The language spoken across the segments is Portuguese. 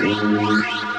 thank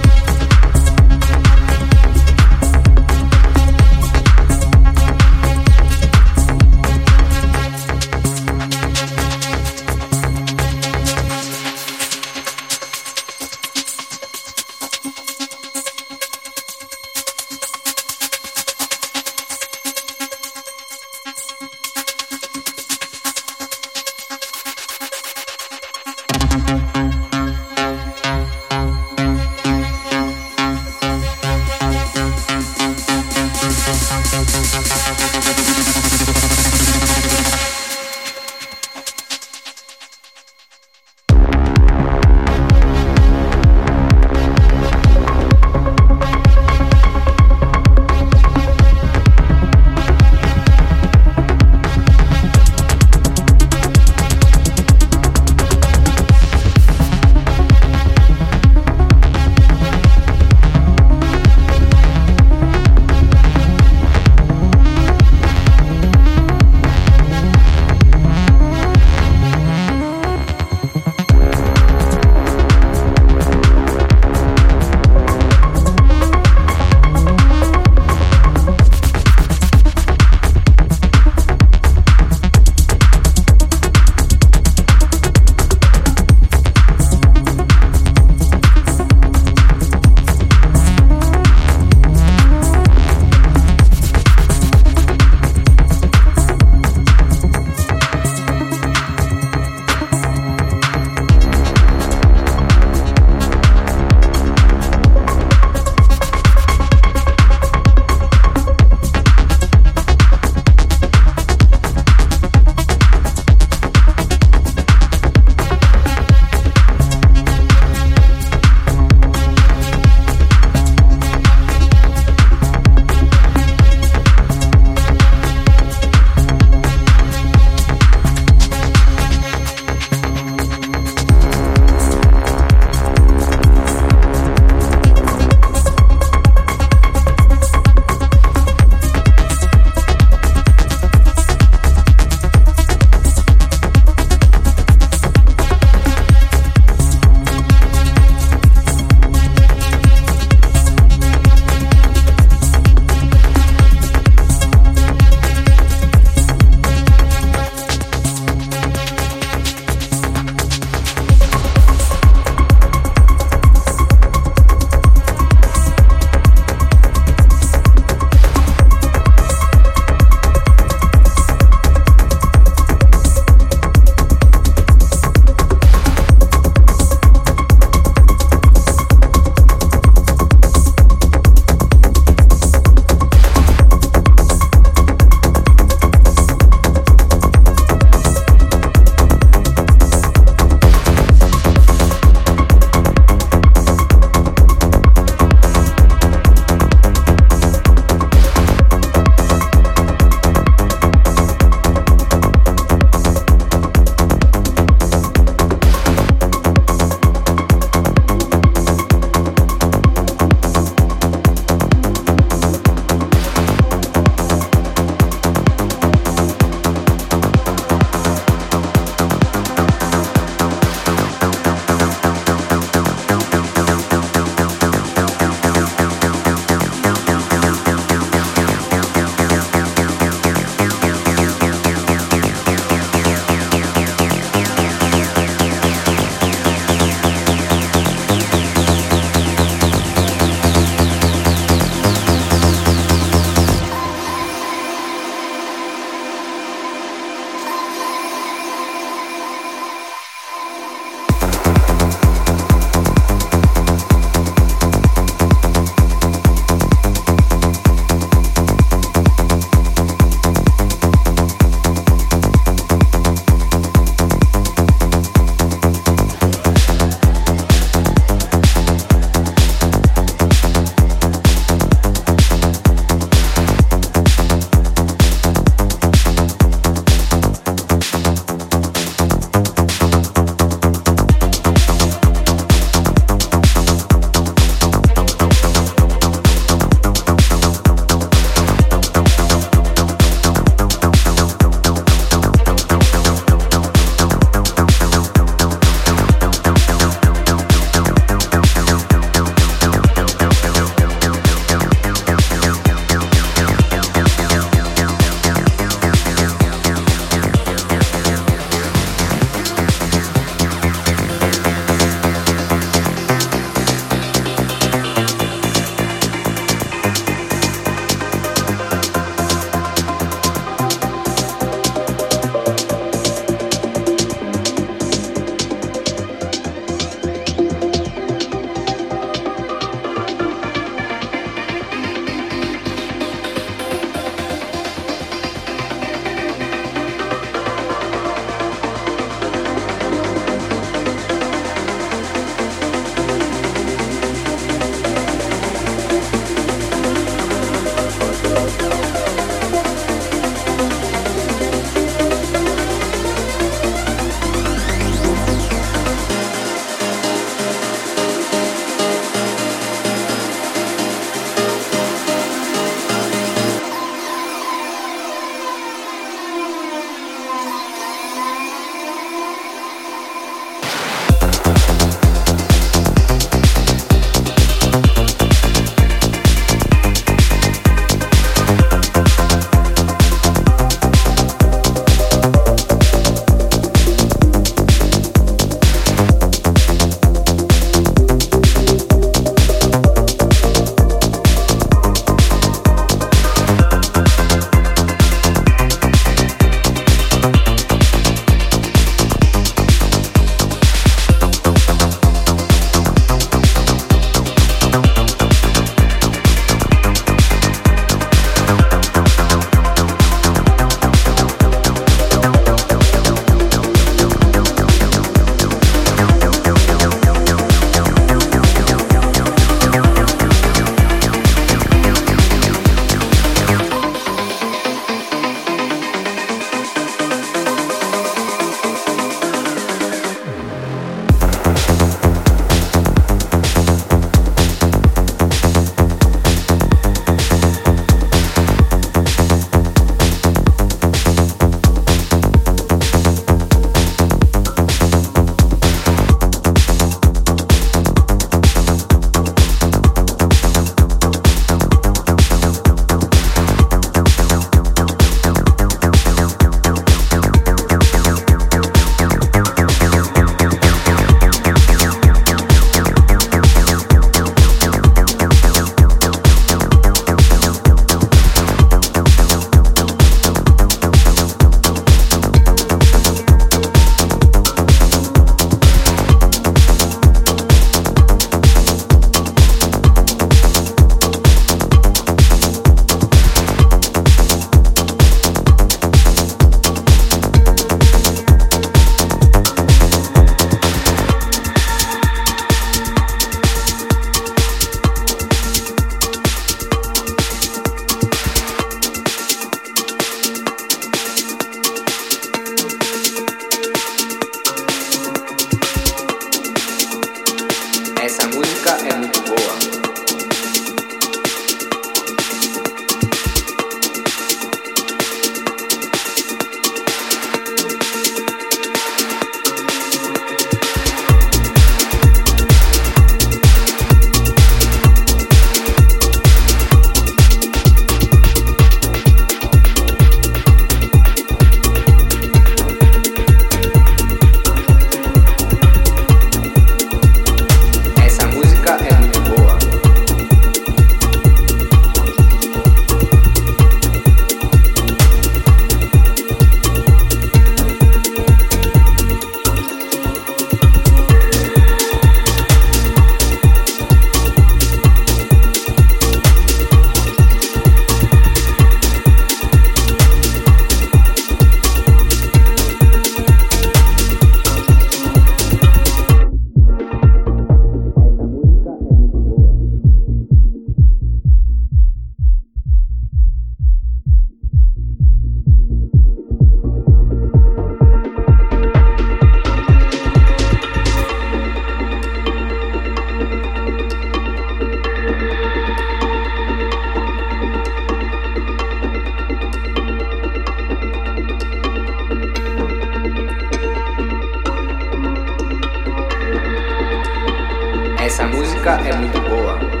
música é muito boa.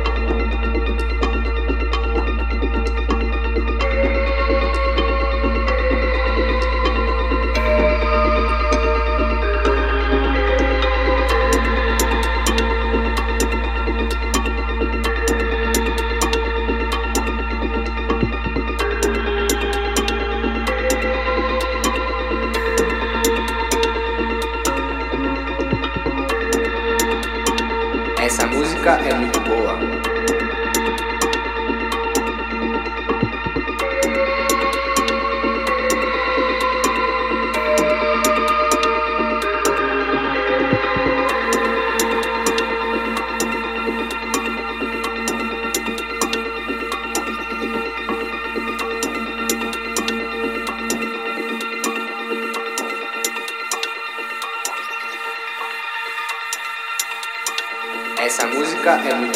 Música é Música